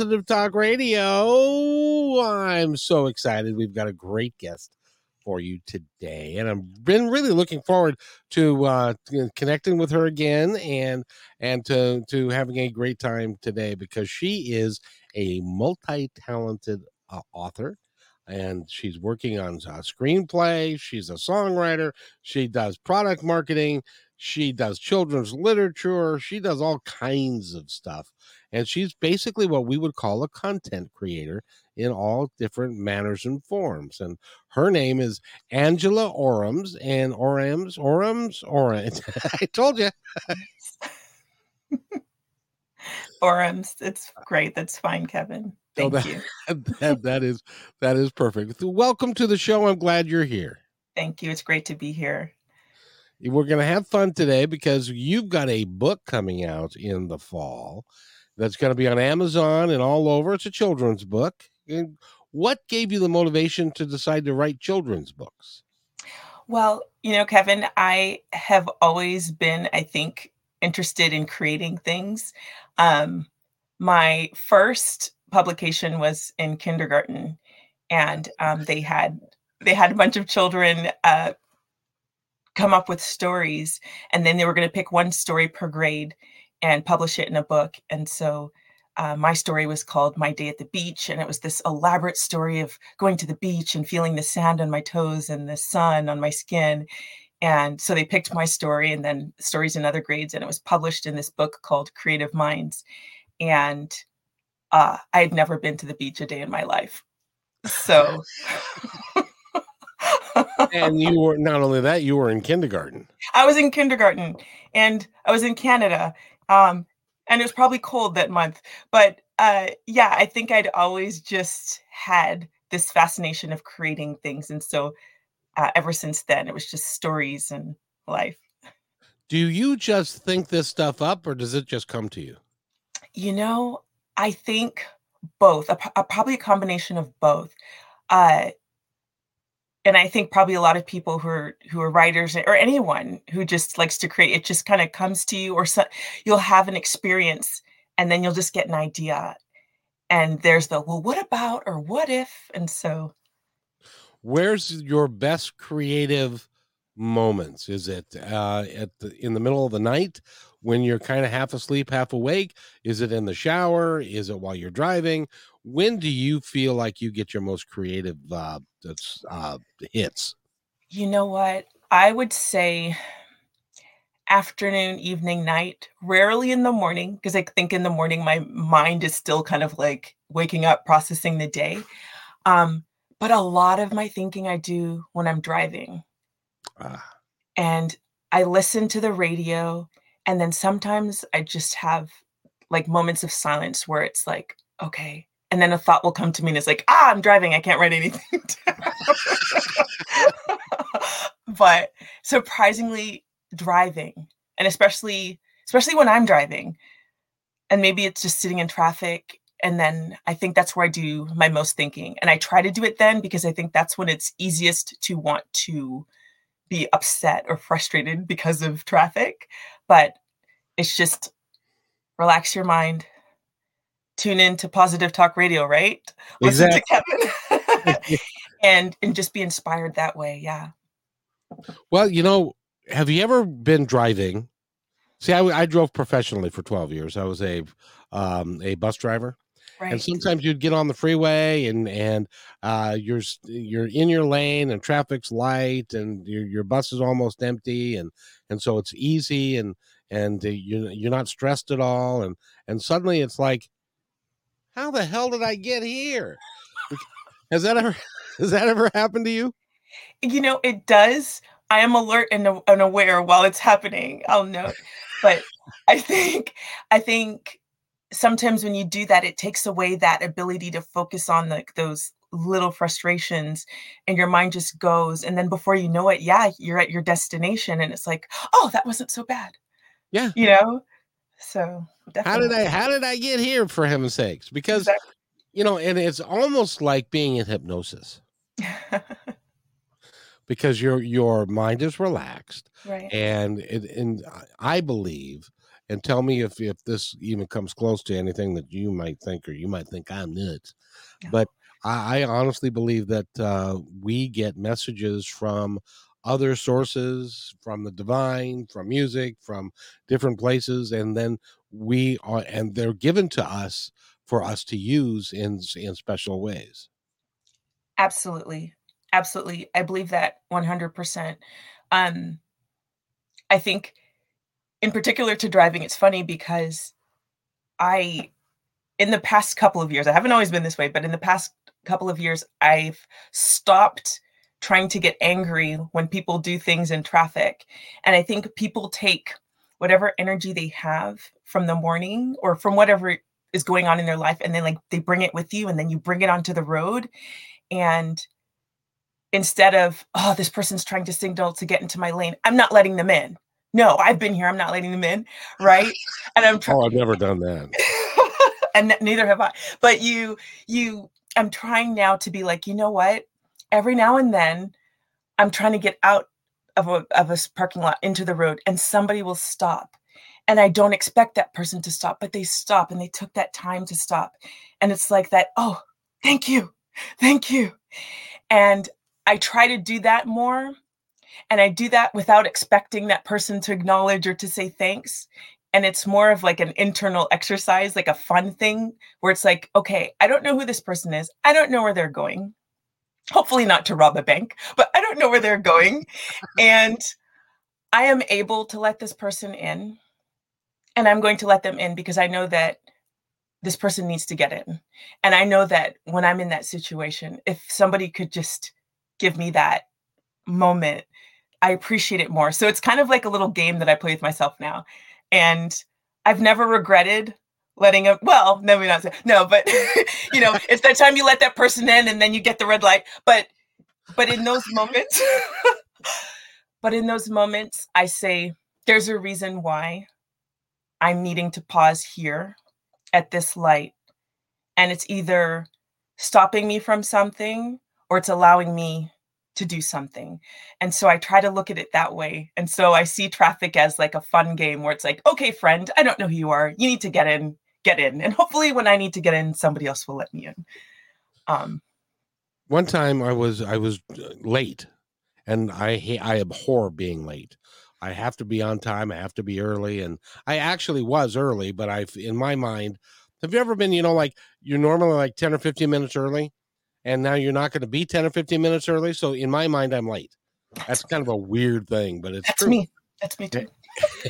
Positive Talk Radio. I'm so excited. We've got a great guest for you today, and I've been really looking forward to uh, connecting with her again and and to to having a great time today because she is a multi-talented uh, author and she's working on a screenplay. She's a songwriter. She does product marketing. She does children's literature. She does all kinds of stuff and she's basically what we would call a content creator in all different manners and forms. And her name is Angela Orams and Orams, Orams, Orams. I told you. Orams. It's great. That's fine, Kevin. Oh, Thank so that, you. That, that is that is perfect. Welcome to the show. I'm glad you're here. Thank you. It's great to be here. We're going to have fun today because you've got a book coming out in the fall that's going to be on Amazon and all over. It's a children's book. And what gave you the motivation to decide to write children's books? Well, you know, Kevin, I have always been, I think, interested in creating things. Um, my first publication was in kindergarten, and um, they had they had a bunch of children uh, come up with stories, and then they were going to pick one story per grade and publish it in a book. And so uh, my story was called My Day at the Beach. And it was this elaborate story of going to the beach and feeling the sand on my toes and the sun on my skin. And so they picked my story and then stories in other grades. And it was published in this book called Creative Minds. And uh, I had never been to the beach a day in my life. So. and you were not only that, you were in kindergarten. I was in kindergarten and I was in Canada um, and it was probably cold that month. But uh, yeah, I think I'd always just had this fascination of creating things. And so uh, ever since then, it was just stories and life. Do you just think this stuff up or does it just come to you? You know, I think both, a, a, probably a combination of both. Uh, and I think probably a lot of people who are who are writers or anyone who just likes to create, it just kind of comes to you, or so, you'll have an experience, and then you'll just get an idea, and there's the well, what about or what if, and so. Where's your best creative moments? Is it uh, at the in the middle of the night when you're kind of half asleep, half awake? Is it in the shower? Is it while you're driving? when do you feel like you get your most creative uh, uh, hits? You know what? I would say afternoon, evening, night, rarely in the morning, because I think in the morning my mind is still kind of like waking up, processing the day. Um, but a lot of my thinking I do when I'm driving. Ah. And I listen to the radio, and then sometimes I just have like moments of silence where it's like, okay, and then a thought will come to me and it's like ah i'm driving i can't write anything but surprisingly driving and especially especially when i'm driving and maybe it's just sitting in traffic and then i think that's where i do my most thinking and i try to do it then because i think that's when it's easiest to want to be upset or frustrated because of traffic but it's just relax your mind tune in to Positive Talk Radio, right? Exactly. Listen to Kevin and and just be inspired that way. Yeah. Well, you know, have you ever been driving? See, I, I drove professionally for 12 years. I was a um, a bus driver, Right. and sometimes you'd get on the freeway and and uh, you're you're in your lane and traffic's light and your your bus is almost empty and and so it's easy and and uh, you you're not stressed at all and and suddenly it's like, how the hell did I get here? Has that ever has that ever happened to you? You know, it does. I am alert and, and aware while it's happening. I'll note, but I think I think sometimes when you do that, it takes away that ability to focus on like those little frustrations, and your mind just goes. And then before you know it, yeah, you're at your destination, and it's like, oh, that wasn't so bad. Yeah. You know. So How did I how did I get here for heaven's sakes? Because Exactly. you know, and it's almost like being in hypnosis because your your mind is relaxed right. and it, and I believe and tell me if if this even comes close to anything that you might think or you might think I'm nuts, No. but I, I honestly believe that uh, we get messages from other sources, from the divine, from music, from different places, and then we are and they're given to us for us to use in in special ways. Absolutely. Absolutely. I believe that 100%. Um, I think in particular to driving, it's funny because I, in the past couple of years, I haven't always been this way, but in the past couple of years, I've stopped trying to get angry when people do things in traffic. And I think people take whatever energy they have from the morning or from whatever is going on in their life and then like they bring it with you and then you bring it onto the road and instead of oh this person's trying to signal to get into my lane i'm not letting them in no i've been here i'm not letting them in right? And i'm trying Oh, I've never done that. and neither have i. But you you i'm trying now to be like you know what? Every now and then i'm trying to get out of a, of a parking lot into the road and somebody will stop. And i don't expect that person to stop but they stop and they took that time to stop. And it's like that oh thank you thank you. And i try to do that more and i do that without expecting that person to acknowledge or to say thanks. And it's more of like an internal exercise like a fun thing where it's like okay i don't know who this person is. I don't know where they're going. Hopefully not to rob a bank but i don't know where they're going. And i am able to let this person in. And i'm going to let them in because i know that this person needs to get in. And i know that when i'm in that situation if somebody could just give me that moment i appreciate it more. So it's kind of like a little game that i play with myself now and i've never regretted letting a well let me not say no but you know it's that time you let that person in and then you get the red light but but in those moments but in those moments i say there's a reason why i'm needing to pause here at this light and it's either stopping me from something or it's allowing me to do something and so i try to look at it that way and so i see traffic as like a fun game where it's like okay friend i don't know who you are you need to get in get in and hopefully when i need to get in somebody else will let me in um One time I was I was uh, late, and I I abhor being late. I have to be on time. I have to be early, and I actually was early. But I, in my mind, have you ever been? You know, like you're normally like ten or fifteen minutes early, and now you're not going to be ten or fifteen minutes early. So in my mind, I'm late. That's kind of a weird thing, but it's that's true. me that's me too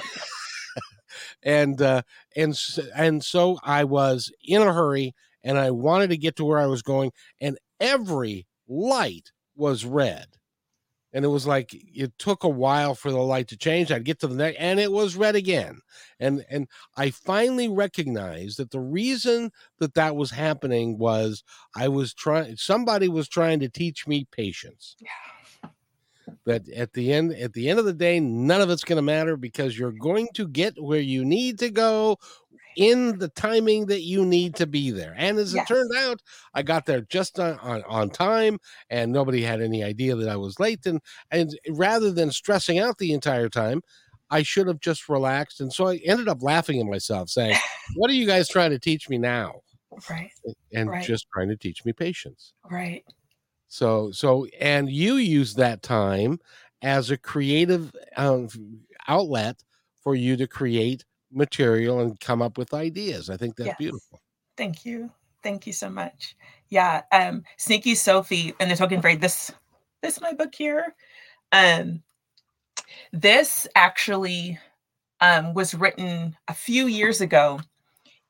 and uh and and so i was in a hurry and i wanted to get to where i was going and every light was red and it was like it took a while for the light to change i'd get to the next and it was red again and and i finally recognized that the reason that that was happening was i was trying somebody was trying to teach me patience yeah. that at the end at the end of the day none of it's going to matter because you're going to get where you need to go in the timing that you need to be there and as Yes. it turned out i got there just on, on, on time and nobody had any idea that i was late and and rather than stressing out the entire time i should have just relaxed and so i ended up laughing at myself saying what are you guys trying to teach me now right and Right. just trying to teach me patience right so so and you use that time as a creative um, outlet for you to create material and come up with ideas. I think that's Yes. beautiful. thank you Thank you so much. Yeah, um, Sneaky Sophie and the Token Fairy. This, this my book here. Um, this actually um, was written a few years ago,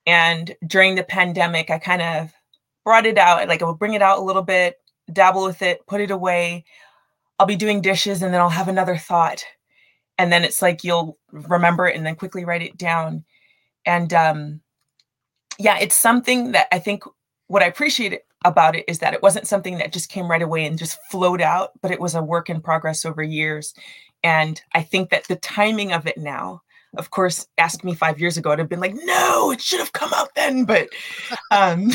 and during the pandemic, I kind of brought it out. Like I will bring it out a little bit, dabble with it, put it away. I'll be doing dishes, and then I'll have another thought, and then it's like you'll remember it and then quickly write it down. And um, yeah, it's something that I think what I appreciate about it is that it wasn't something that just came right away and just flowed out, but it was a work in progress over years. And I think that the timing of it now, of course, ask me five years ago, I'd have been like, no, it should have come out then. But um,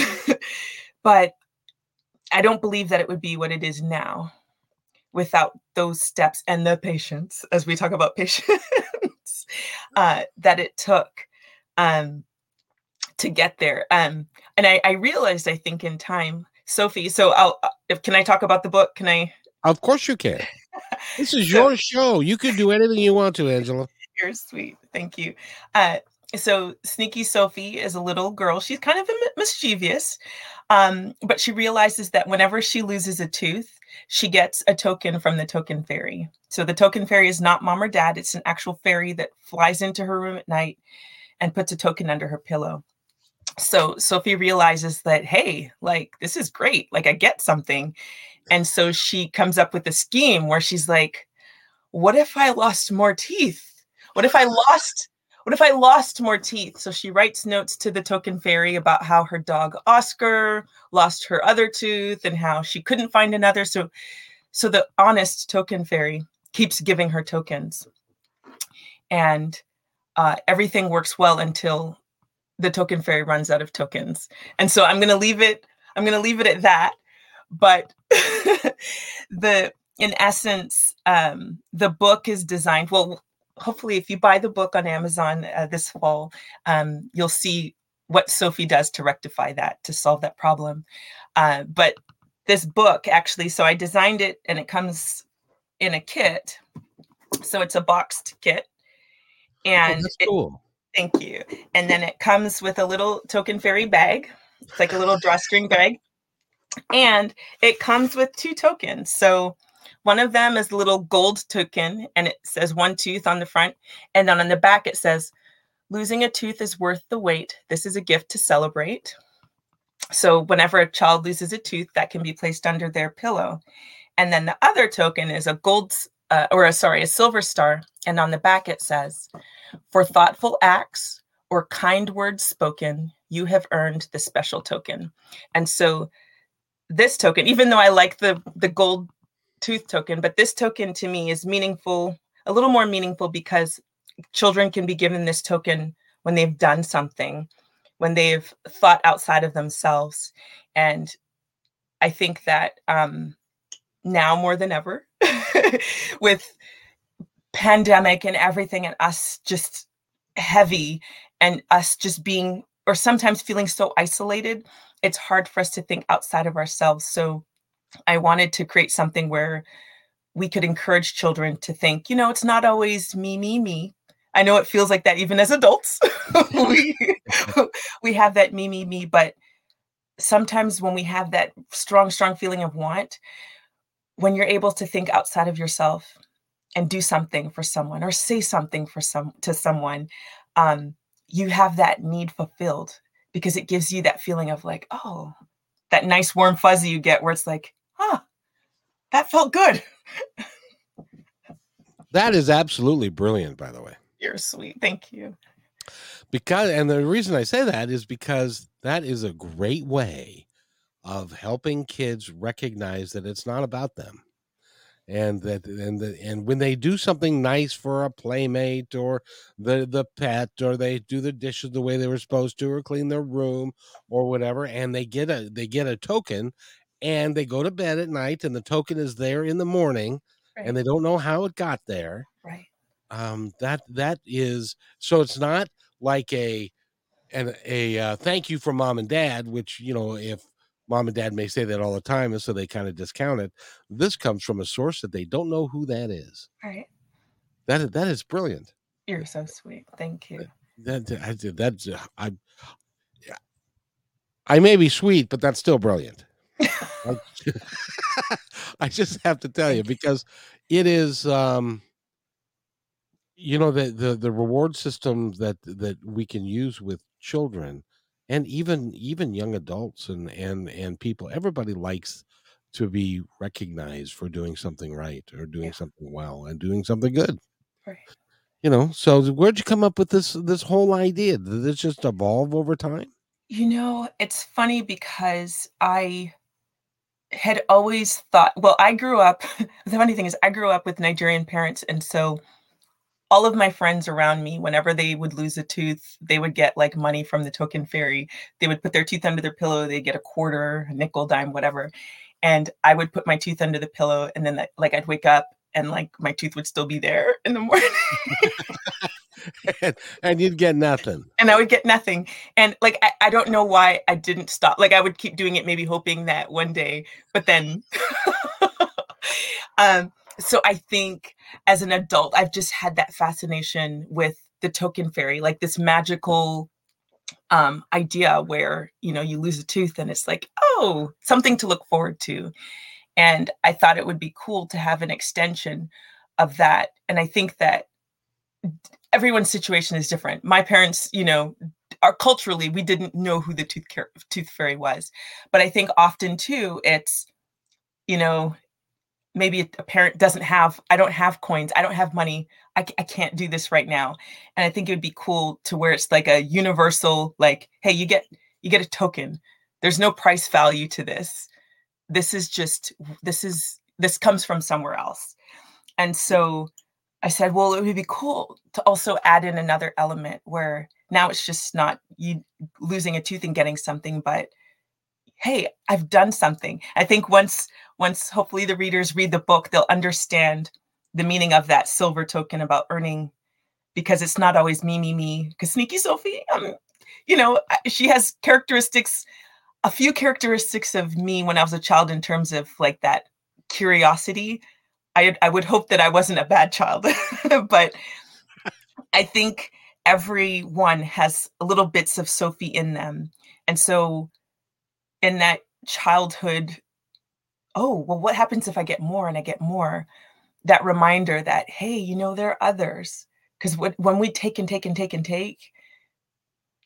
but I don't believe that it would be what it is now without those steps and the patience, as we talk about patience, uh, that it took um, to get there. Um, and I, I realized, I think, in time, Sophie. So, I'll. Uh, if can I talk about the book? Can I? Of course, you can. This is so, your show. You can do anything you want to, Angela. You're sweet. Thank you. Uh, so Sneaky Sophie is a little girl. She's kind of mischievous, um, but she realizes that whenever she loses a tooth, she gets a token from the token fairy. So the token fairy is not mom or dad; it's an actual fairy that flies into her room at night and puts a token under her pillow. So Sophie realizes that hey, like this is great. Like I get something, and so she comes up with a scheme where she's like, "What if I lost more teeth?" What if I lost? What if I lost more teeth? So she writes notes to the token fairy about how her dog Oscar lost her other tooth and how she couldn't find another. So, so the honest token fairy keeps giving her tokens, and uh, everything works well until the token fairy runs out of tokens. And so I'm going to leave it. I'm going to leave it at that. But the in essence, um, the book is designed well hopefully if you buy the book on amazon uh, this fall um, you'll see what sophie does to rectify that to solve that problem. Uh, but this book actually so i designed it and it comes in a kit. So it's a boxed kit and oh, that's cool. It, thank you. And then it comes with a little token fairy bag. It's like a little drawstring bag. And it comes with two tokens. So one of them is a little gold token and it says one tooth on the front. And then on the back, it says, losing a tooth is worth the wait. This is a gift to celebrate. So whenever a child loses a tooth, that can be placed under their pillow. And then the other token is a gold, uh, or a, sorry, a silver star. And on the back, it says, for thoughtful acts or kind words spoken, you have earned the special token. And so this token, even though I like the the gold tooth token, but this token to me is meaningful, a little more meaningful because children can be given this token when they've done something, when they've thought outside of themselves. And I think that um, now more than ever, with pandemic and everything, and us just heavy, and us just being, or sometimes feeling so isolated, it's hard for us to think outside of ourselves. So I wanted to create something where we could encourage children to think, you know, it's not always me, me, me. I know it feels like that even as adults. we, we have that me, me, me, but sometimes when we have that strong, strong feeling of want, when you're able to think outside of yourself and do something for someone or say something for some to someone, um, you have that need fulfilled because it gives you that feeling of like, oh, that nice warm fuzzy you get where it's like, huh, that felt good. that is absolutely brilliant, by the way. You're sweet. Thank you. Because, and the reason I say that is because that is a great way of helping kids recognize that it's not about them and that and the, and when they do something nice for a playmate or the the pet or they do the dishes the way they were supposed to or clean their room or whatever and they get a they get a token and they go to bed at night and the token is there in the morning right. and they don't know how it got there. Right. Um that that is so it's not like a and a uh, thank you from mom and dad which you know if mom and dad may say that all the time and so they kind of discount it. This comes from a source that they don't know who that is. Right. That that is brilliant. You're so sweet. Thank you. That, that I that's uh, I I may be sweet, but that's still brilliant. I, just have to tell you because it is um you know the the the reward system that that we can use with children and even even young adults and and and people everybody likes to be recognized for doing something right or doing Yeah. something well and doing something good Right. you know so where'd you come up with this this whole idea did this just evolve over time You know, it's funny because I had always thought well, I grew up the funny thing is I grew up with Nigerian parents, and so all of my friends around me, whenever they would lose a tooth, they would get, like, money from the token fairy. They would put their tooth under their pillow, they'd get a quarter, a nickel, dime, whatever, and I would put my tooth under the pillow, and then, like, I'd wake up and, like, my tooth would still be there in the morning. and, and you'd get nothing and I would get nothing. And like I, I don't know why I didn't stop. Like I would keep doing it, maybe hoping that one day, but then um so I think as an adult, I've just had that fascination with the token fairy, like this magical um idea where you know you lose a tooth and it's like, oh, something to look forward to. And I thought it would be cool to have an extension of that. And I think that everyone's situation is different. My parents, you know, are culturally we didn't know who the tooth care, tooth fairy was, but I think often too it's, you know, maybe a parent doesn't have. I don't have coins. I don't have money. I, I can't do this right now. And I think it would be cool to where it's like a universal, like, hey, you get you get a token. There's no price value to this. This is just this is this comes from somewhere else. And so I said, well, it would be cool to also add in another element where now it's just not you losing a tooth and getting something, but hey, I've done something. I think once once hopefully the readers read the book, they'll understand the meaning of that silver token about earning because it's not always me, me, me. Because Sneaky Sophie, um, you know, she has characteristics, a few characteristics of me when I was a child in terms of like that curiosity I, I would hope that I wasn't a bad child, but I think everyone has little bits of Sophie in them. And so in that childhood, oh, well, what happens if I get more and I get more? That reminder that, hey, you know, there are others. Because when we take and take and take and take,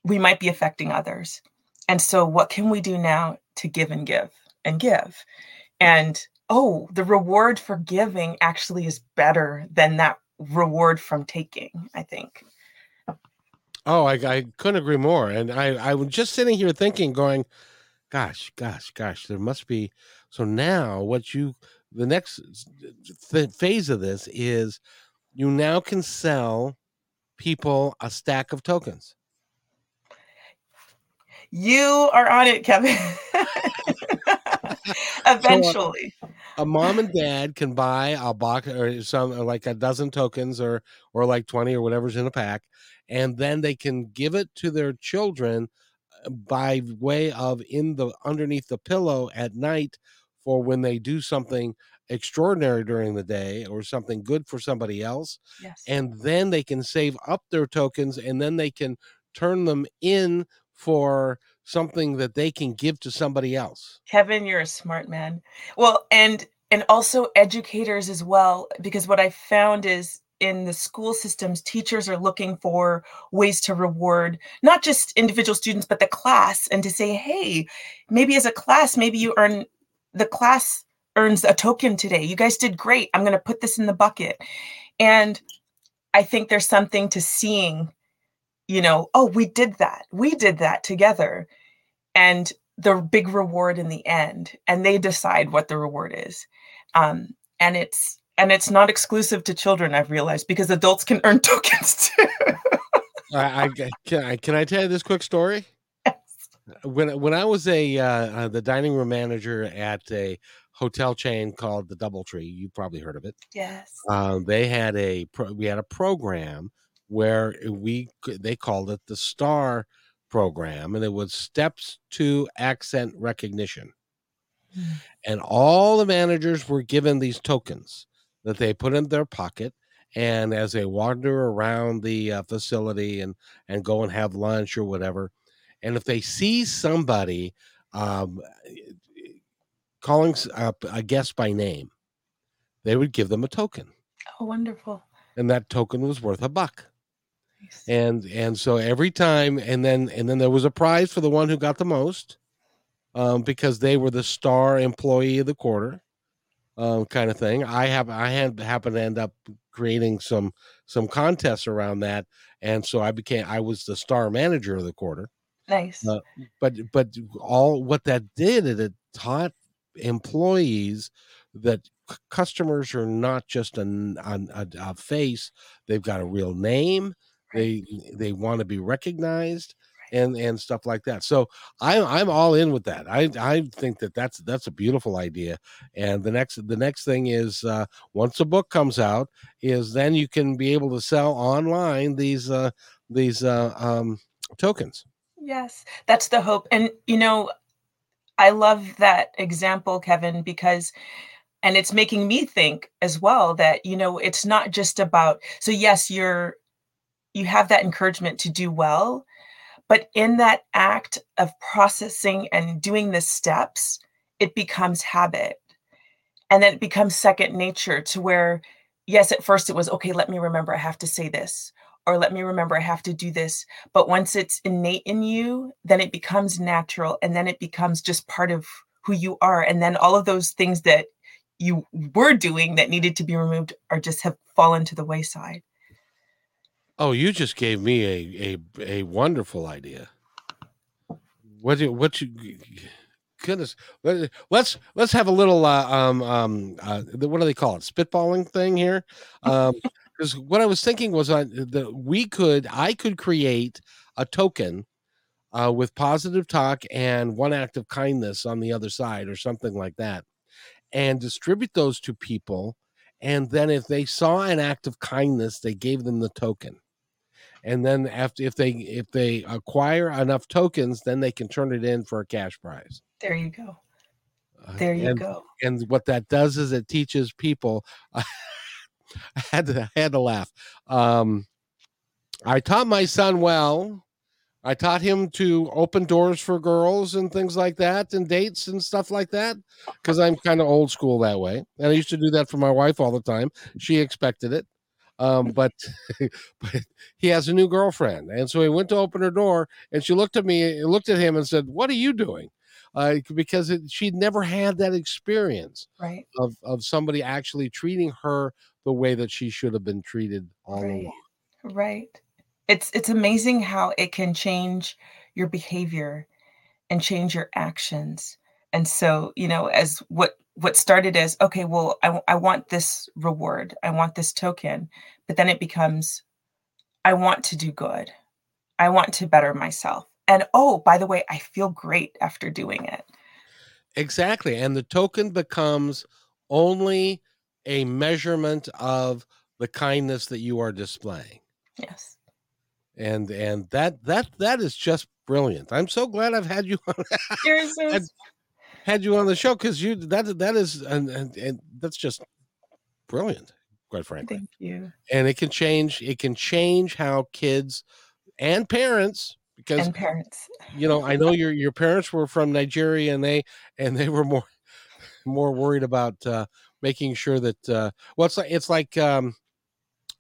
we might be affecting others. And so, what can we do now to give and give and give? And oh, the reward for giving actually is better than that reward from taking, I think. Oh, I, I couldn't agree more. And I, I was just sitting here thinking, going, gosh, gosh, gosh, there must be. So now, what you, the next th- phase of this is you now can sell people a stack of tokens. You are on it, Kevin. Uh, Eventually. So a, mom and dad can buy a box or some like a dozen tokens or or like 20 or whatever's in a pack and then they can give it to their children uh, by way of in the underneath the pillow at night for when they do something extraordinary during the day or something good for somebody else yes. and then they can save up their tokens and then they can turn them in for something that they can give to somebody else. Kevin, you're a smart man. Well, and and also educators as well because what I found is in the school systems teachers are looking for ways to reward not just individual students but the class and to say, "Hey, maybe as a class maybe you earn the class earns a token today. You guys did great. I'm going to put this in the bucket." And I think there's something to seeing you know, oh, we did that. We did that together and the big reward in the end and they decide what the reward is um, and it's and it's not exclusive to children i've realized because adults can earn tokens too I, I, can I can I tell you this quick story? Yes. When when I was a uh, uh, the dining room manager at a hotel chain called the DoubleTree, you probably heard of it. Yes. Uh, they had a pro- we had a program where we they called it the Star program, and it was steps to accent recognition. Mm. And all the managers were given these tokens that they put in their pocket. And as they wander around the uh, facility and, and go and have lunch or whatever, and if they see somebody um, calling a, a guest by name, they would give them a token. Oh, wonderful! And that token was worth a buck. Nice. And and so every time, and then and then there was a prize for the one who got the most, um, because they were the star employee of the quarter, um, kind of thing. I have I had happened to end up creating some some contests around that, and so I became I was the star manager of the quarter. Nice. Uh, but but all what that did it, it taught employees that c- customers are not just a, a, a face; they've got a real name. They they want to be recognized and and stuff like that. So I'm I'm all in with that. I I think that that's that's a beautiful idea. And the next the next thing is uh, once a book comes out, is then you can be able to sell online these uh, these uh, um, tokens. Yes, that's the hope. And you know, I love that example, Kevin, because and it's making me think as well that you know it's not just about so yes you're you have that encouragement to do well but in that act of processing and doing the steps, it becomes habit. And then it becomes second nature to where, yes, at first it was, okay, let me remember I have to say this, or let me remember I have to do this. But once it's innate in you, then it becomes natural. And then it becomes just part of who you are. And then all of those things that you were doing that needed to be removed are just have fallen to the wayside. Oh, you just gave me a a, a wonderful idea. What you what you goodness let's let's have a little uh, um um uh, what do they call it? Spitballing thing here? Um because what i was thinking was uh, that we could i could create a token uh, with positive talk and one act of kindness on the other side or something like that and distribute those to people. And then if they saw an act of kindness they gave them the token and then after if they if they acquire enough tokens then they can turn it in for a cash prize. There you go. Uh, there you and, go. and what that does is it teaches people i had to I had to laugh. Um i taught my son well. I taught him to open doors for girls and things like that and dates and stuff like that because i'm kind of old school that way. And i used to do that for my wife all the time. She expected it um, but but he has a new girlfriend, and so he went to open her door, and she looked at me, looked at him, and said, "What are you doing?" Uh, because it, she'd never had that experience right. of of somebody actually treating her the way that she should have been treated all right. along. Right. It's it's amazing how it can change your behavior and change your actions. And so, you know, as what what started as okay well I, I want this reward i want this token but then it becomes i want to do good. I want to better myself. And oh by the way i feel great after doing it. Exactly and the token becomes only a measurement of the kindness that you are displaying. Yes. And and that that that is just brilliant. I'm so glad i've had you on had you on the show because you that that is and, and and that's just brilliant quite frankly. Thank you. And it can change it can change how kids and parents because and parents. you know i know your your parents were from nigeria and they and they were more more worried about uh making sure that uh well it's like it's like um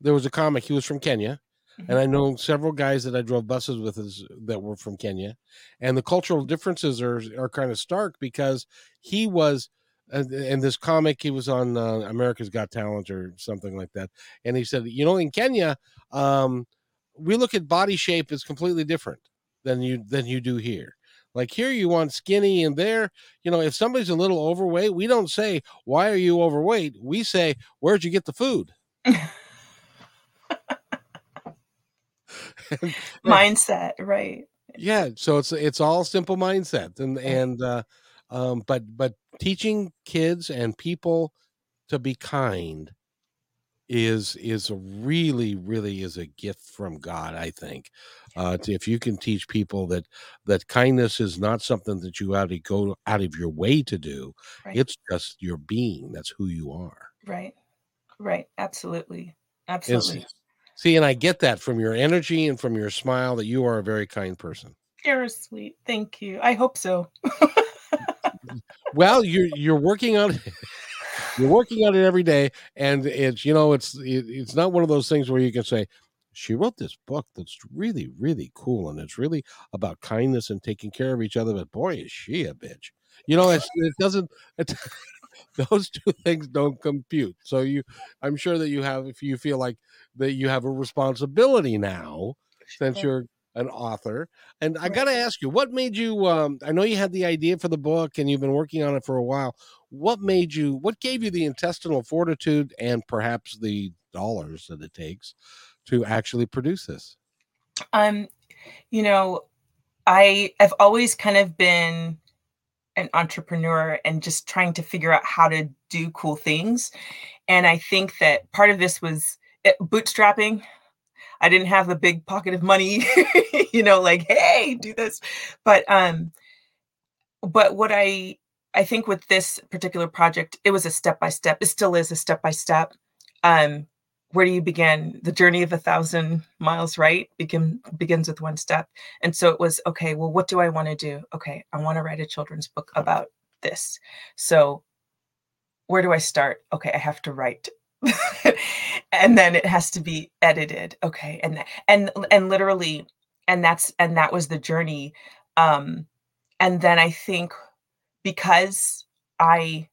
there was a comic he was from kenya and I know several guys that I drove buses with is, that were from Kenya, and the cultural differences are are kind of stark because he was. In this comic, he was on uh, America's Got Talent or something like that, and he said, "You know, in Kenya, um, we look at body shape as completely different than you than you do here. Like here, you want skinny, and there, you know, if somebody's a little overweight, we don't say, "Why are you overweight?" We say, "Where'd you get the food?" mindset right. Yeah so it's it's all simple mindset and and uh um but but teaching kids and people to be kind is is really really is a gift from god i think. Uh if you can teach people that that kindness is not something that you have to go out of your way to do right. it's just your being that's who you are. Right. Right. Absolutely. Absolutely See, and I get that from your energy and from your smile that you are a very kind person. You're sweet. Thank you. I hope so. well, you're you're working on it. you're working on it every day, and it's you know it's it, it's not one of those things where you can say she wrote this book that's really really cool, and it's really about kindness and taking care of each other. But boy, is she a bitch! You know, it doesn't. It, those two things don't compute. So you, I'm sure that you have, if you feel like that you have a responsibility now, since you're an author. And I got to ask you, what made you? Um, I know you had the idea for the book and you've been working on it for a while. What made you? What gave you the intestinal fortitude and perhaps the dollars that it takes to actually produce this? Um, you know, I have always kind of been an entrepreneur and just trying to figure out how to do cool things. And I think that part of this was eh, bootstrapping. I didn't have a big pocket of money, you know, like, hey, do this. But um, but what I I think with this particular project, it was a step by step. It still is a step by step. Um, where do you begin? The journey of a thousand miles, right? Begin begins with one step. And so it was okay, well, what do I want to do? Okay, I want to write a children's book about this. So where do I start? Okay, I have to write. and then it has to be edited. Okay. And and and literally, and that's and that was the journey. Um, and then I think because I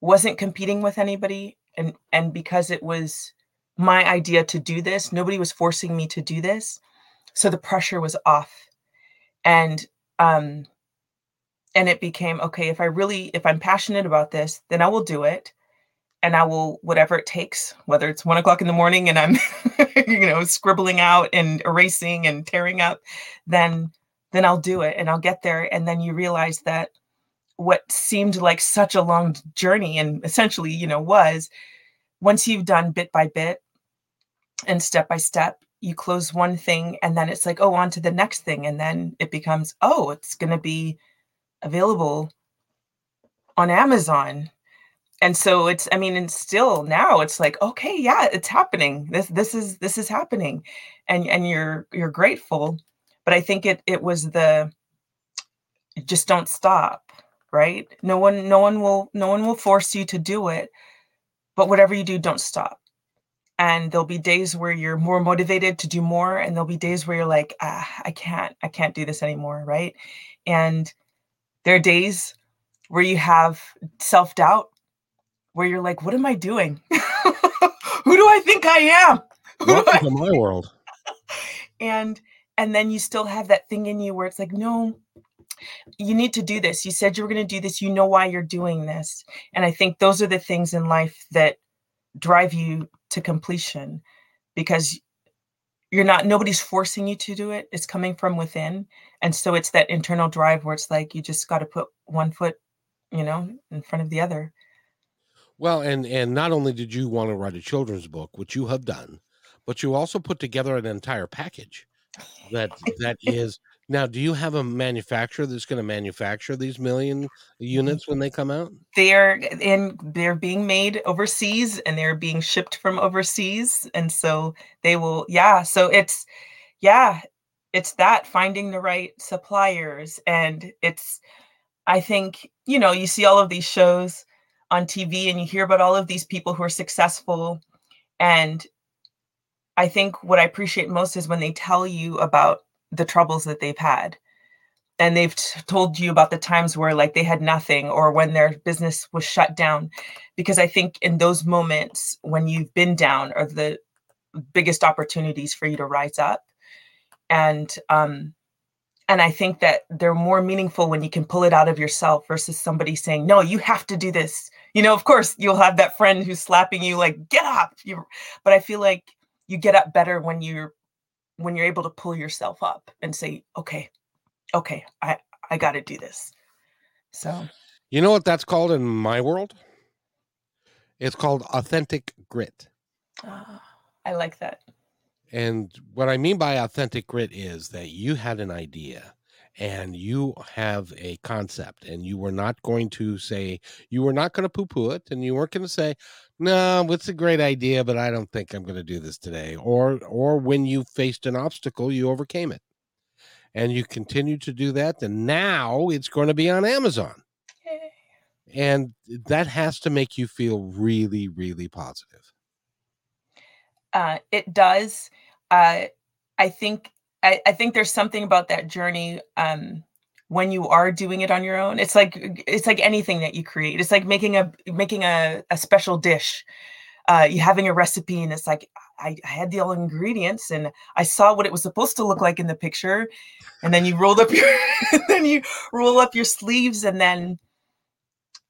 wasn't competing with anybody and and because it was my idea to do this. Nobody was forcing me to do this. So the pressure was off. And um and it became okay, if I really if I'm passionate about this, then I will do it. And I will whatever it takes, whether it's one o'clock in the morning and I'm, you know, scribbling out and erasing and tearing up, then then I'll do it and I'll get there. And then you realize that what seemed like such a long journey and essentially, you know, was once you've done bit by bit and step by step you close one thing and then it's like oh on to the next thing and then it becomes oh it's going to be available on amazon. And so it's i mean and still now it's like okay yeah it's happening. This this is this is happening and and you're you're grateful but i think it it was the just don't stop right? No one no one will no one will force you to do it but whatever you do don't stop and there'll be days where you're more motivated to do more and there'll be days where you're like ah, i can't i can't do this anymore right? And there are days where you have self-doubt where you're like what am i doing? Who do i think i am? Welcome to my world. And and then you still have that thing in you where it's like no you need to do this. You said you were going to do this. You know why you're doing this. And i think those are the things in life that drive you to completion because you're not nobody's forcing you to do it it's coming from within and so it's that internal drive where it's like you just got to put one foot you know in front of the other. Well and and not only did you want to write a children's book which you have done but you also put together an entire package that that is now, do you have a manufacturer that's going to manufacture these million mm-hmm. units when they come out? They're in they're being made overseas and they're being shipped from overseas and so they will yeah, so it's yeah, it's that finding the right suppliers and it's I think, you know, you see all of these shows on TV and you hear about all of these people who are successful and I think what I appreciate most is when they tell you about the troubles that they've had. And they've t- told you about the times where like they had nothing or when their business was shut down. Because i think in those moments when you've been down are the biggest opportunities for you to rise up. And um and i think that they're more meaningful when you can pull it out of yourself versus somebody saying no you have to do this. You know of course you'll have that friend who's slapping you like get up you but i feel like you get up better when you're when you're able to pull yourself up and say, okay, okay, I, I got to do this. So, you know what that's called in my world? It's called authentic grit. Uh, I like that. And what I mean by authentic grit is that you had an idea and you have a concept and you were not going to say you were not going to poo poo it and you weren't going to say no it's a great idea but i don't think i'm going to do this today or or when you faced an obstacle you overcame it and you continue to do that, then now it's going to be on Amazon. Yay. And that has to make you feel really, really positive. Uh, it does. Uh, I think I, I think there's something about that journey um, when you are doing it on your own. It's like it's like anything that you create. It's like making a making a, a special dish. Uh, you having a recipe and it's like I, I had the all ingredients and I saw what it was supposed to look like in the picture, and then you rolled up your then you roll up your sleeves and then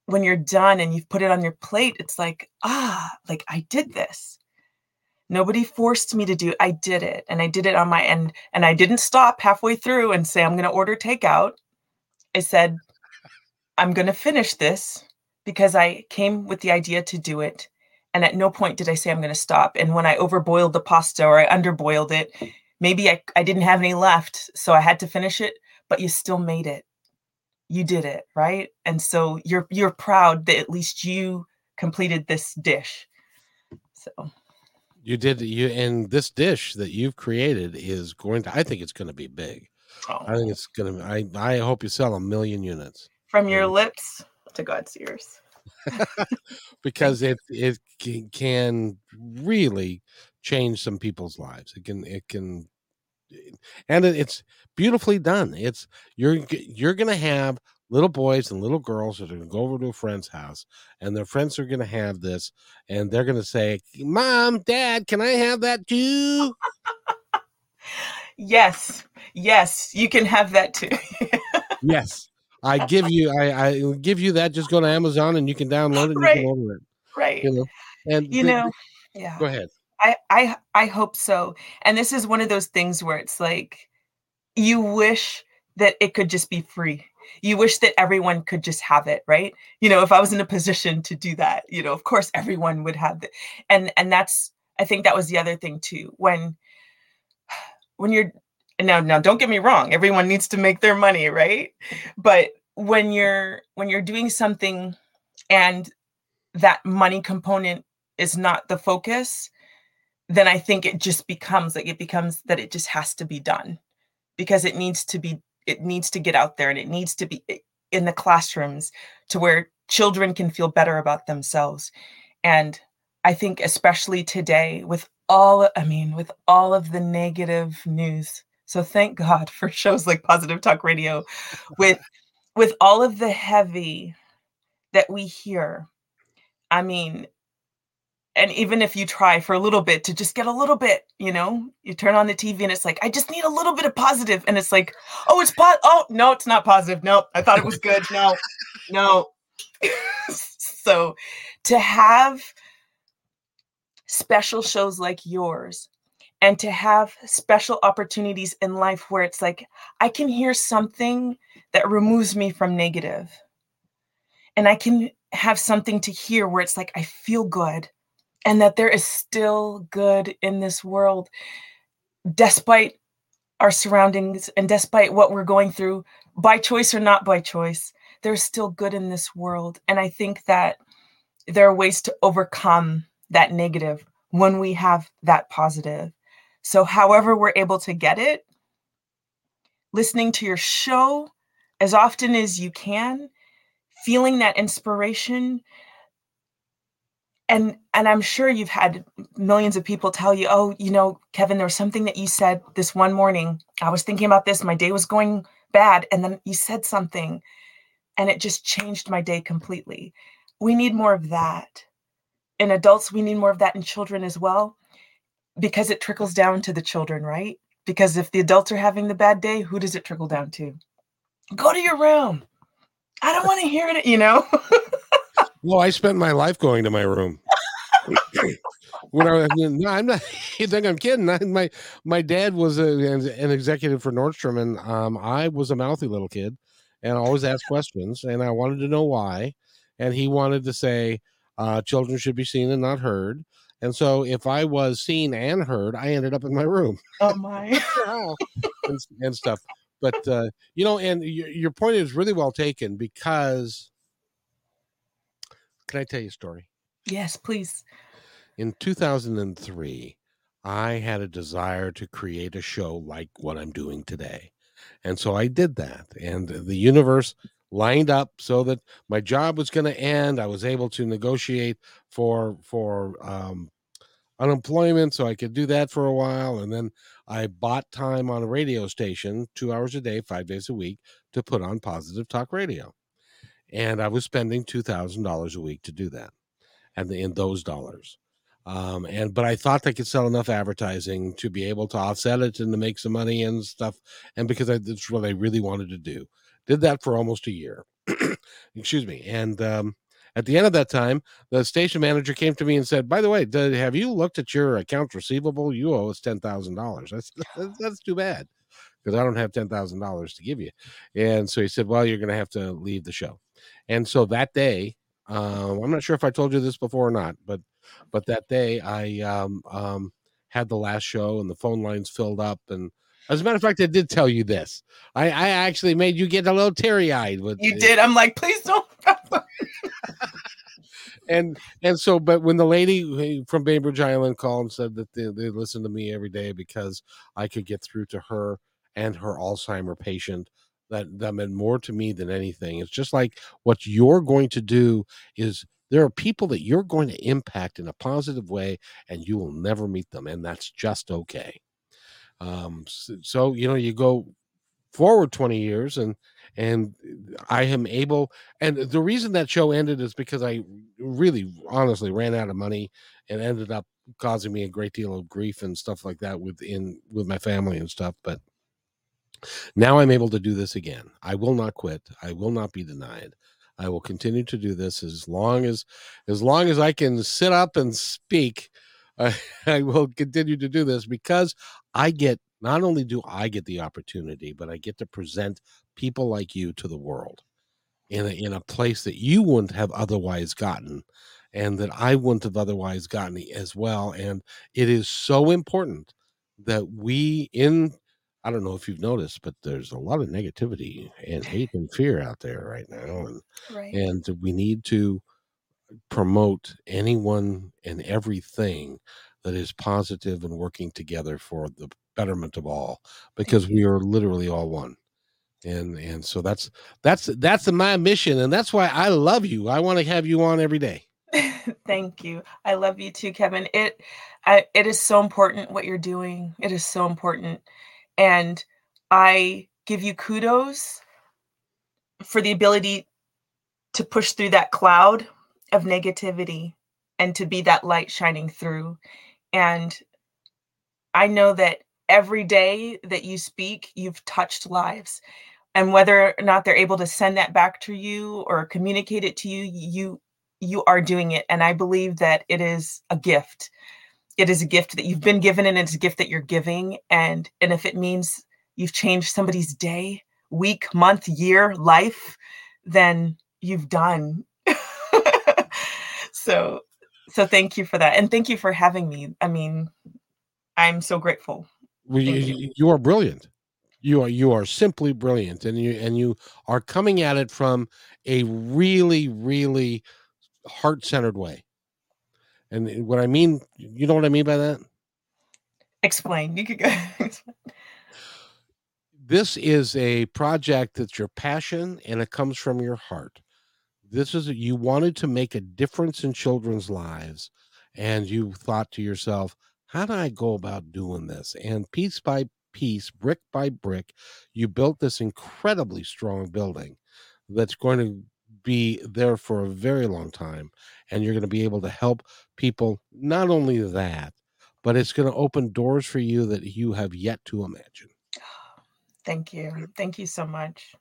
when you're done and you've put it on your plate, it's like ah, like I did this Nobody forced me to do it. I did it and I did it on my end. And I didn't stop halfway through and say, I'm going to order takeout. I said, I'm going to finish this because I came with the idea to do it. And at no point did I say I'm going to stop. And when I overboiled the pasta or I underboiled it, maybe I, I didn't have any left. So I had to finish it, but you still made it. You did it, right? And so you're you're proud that at least you completed this dish. So you did you and this dish that you've created is going to i think it's going to be big. Oh. i think it's going to i i hope you sell a million units. From your lips to god's ears. Because it it can really change some people's lives. It can it can and it's beautifully done. It's you're you're going to have little boys and little girls are going to go over to a friend's house and their friends are going to have this and they're going to say mom dad can i have that too? Yes yes you can have that too. Yes i give you I, I give you that just go to amazon and you can download it and right. you can order it right. you know and you know yeah. Go ahead. I i i hope so and this is one of those things where it's like you wish that it could just be free you wish that everyone could just have it right? You know if i was in a position to do that you know of course everyone would have it and and that's i think that was the other thing too when when you're now now don't get me wrong everyone needs to make their money right? But when you're when you're doing something and that money component is not the focus then i think it just becomes like it becomes that it just has to be done because it needs to be it needs to get out there and it needs to be eh, in the classrooms to where children can feel better about themselves. And i think especially today with all i mean with all of the negative news so thank god for shows like positive talk radio with with all of the heavy that we hear i mean and even if you try for a little bit to just get a little bit you know you turn on the tv and it's like i just need a little bit of positive and it's like oh it's pot oh no it's not positive. No i thought it was good. No. No. So to have special shows like yours and to have special opportunities in life where it's like i can hear something that removes me from negative. And i can have something to hear where it's like i feel good and that there is still good in this world despite our surroundings and despite what we're going through by choice or not by choice there's still good in this world. And i think that there are ways to overcome that negative when we have that positive. So however we're able to get it listening to your show as often as you can feeling that inspiration and and i'm sure you've had millions of people tell you oh you know kevin there was something that you said this one morning. I was thinking about this. My day was going bad. And then you said something and it just changed my day completely. We need more of that. In adults we need more of that in children as well because it trickles down to the children right? Because if the adults are having the bad day who does it trickle down to? Go to your room. I don't want to hear it you know Well, I spent my life going to my room. when I, no, I'm not. You think I'm kidding? I, my my dad was a, an executive for Nordstrom, and um, I was a mouthy little kid, and I always asked questions, and I wanted to know why, and he wanted to say uh, children should be seen and not heard, and so if I was seen and heard, I ended up in my room. Oh my, and, and, stuff. But uh, you know, and your, your point is really well taken because can I tell you a story? Yes, please. In 2003, I had a desire to create a show like what I'm doing today. And so I did that. And the universe lined up so that my job was going to end. I was able to negotiate for for um, unemployment so I could do that for a while. And then I bought time on a radio station, two hours a day, five days a week, to put on positive talk radio. And I was spending two thousand dollars a week to do that, and in those dollars. Um, and but I thought I could sell enough advertising to be able to offset it and to make some money and stuff. And because I, that's what I really wanted to do, did that for almost a year. Excuse me. And um, at the end of that time, the station manager came to me and said, "By the way, did, have you looked at your accounts receivable? You owe us ten thousand dollars. That's that's too bad because I don't have ten thousand dollars to give you." And so he said, "Well, you're going to have to leave the show." And so that day, um, I'm not sure if I told you this before or not, but but that day I um, um, had the last show and the phone lines filled up. And as a matter of fact, I did tell you this. I, I actually made you get a little teary eyed with you did. I'm like, please don't. and and so, but when the lady from Bainbridge Island called and said that they, they listen to me every day because I could get through to her and her Alzheimer patient that that meant more to me than anything. It's just like what you're going to do is there are people that you're going to impact in a positive way, and you will never meet them, and that's just okay. Um, so, so you know, you go forward 20 years and and i am able and the reason that show ended is because i really honestly ran out of money and ended up causing me a great deal of grief and stuff like that within with my family and stuff but now I'm able to do this again. I will not quit. I will not be denied. I will continue to do this as long as as long as I can sit up and speak. I, I will continue to do this because I get not only do I get the opportunity, but I get to present people like you to the world in a, in a place that you wouldn't have otherwise gotten and that I wouldn't have otherwise gotten as well. And it is so important that we in I don't know if you've noticed, but there's a lot of negativity and hate and fear out there right now, and right. and we need to promote anyone and everything that is positive and working together for the betterment of all, because we are literally all one. And and so that's that's that's my mission, and that's why I love you. I want to have you on every day. Thank you. I love you too, Kevin. It I, it is so important what you're doing. It is so important and I give you kudos for the ability to push through that cloud of negativity and to be that light shining through. And I know that every day that you speak, you've touched lives. And whether or not they're able to send that back to you or communicate it to you, you you are doing it. And I believe that it is a gift it is a gift that you've been given and it's a gift that you're giving and and if it means you've changed somebody's day week month year life then you've done. So so thank you for that and thank you for having me. I mean i'm so grateful. Well, you, you. you are brilliant. You are you are simply brilliant and you and you are coming at it from a really really heart-centered way and what I mean, you know what I mean by that? Explain. You could go. this is a project that's your passion and it comes from your heart. This is you wanted to make a difference in children's lives, and you thought to yourself, how do I go about doing this? And piece by piece, brick by brick, you built this incredibly strong building that's going to be there for a very long time and you're going to be able to help people not only that but it's going to open doors for you that you have yet to imagine. Thank you. Thank you so much.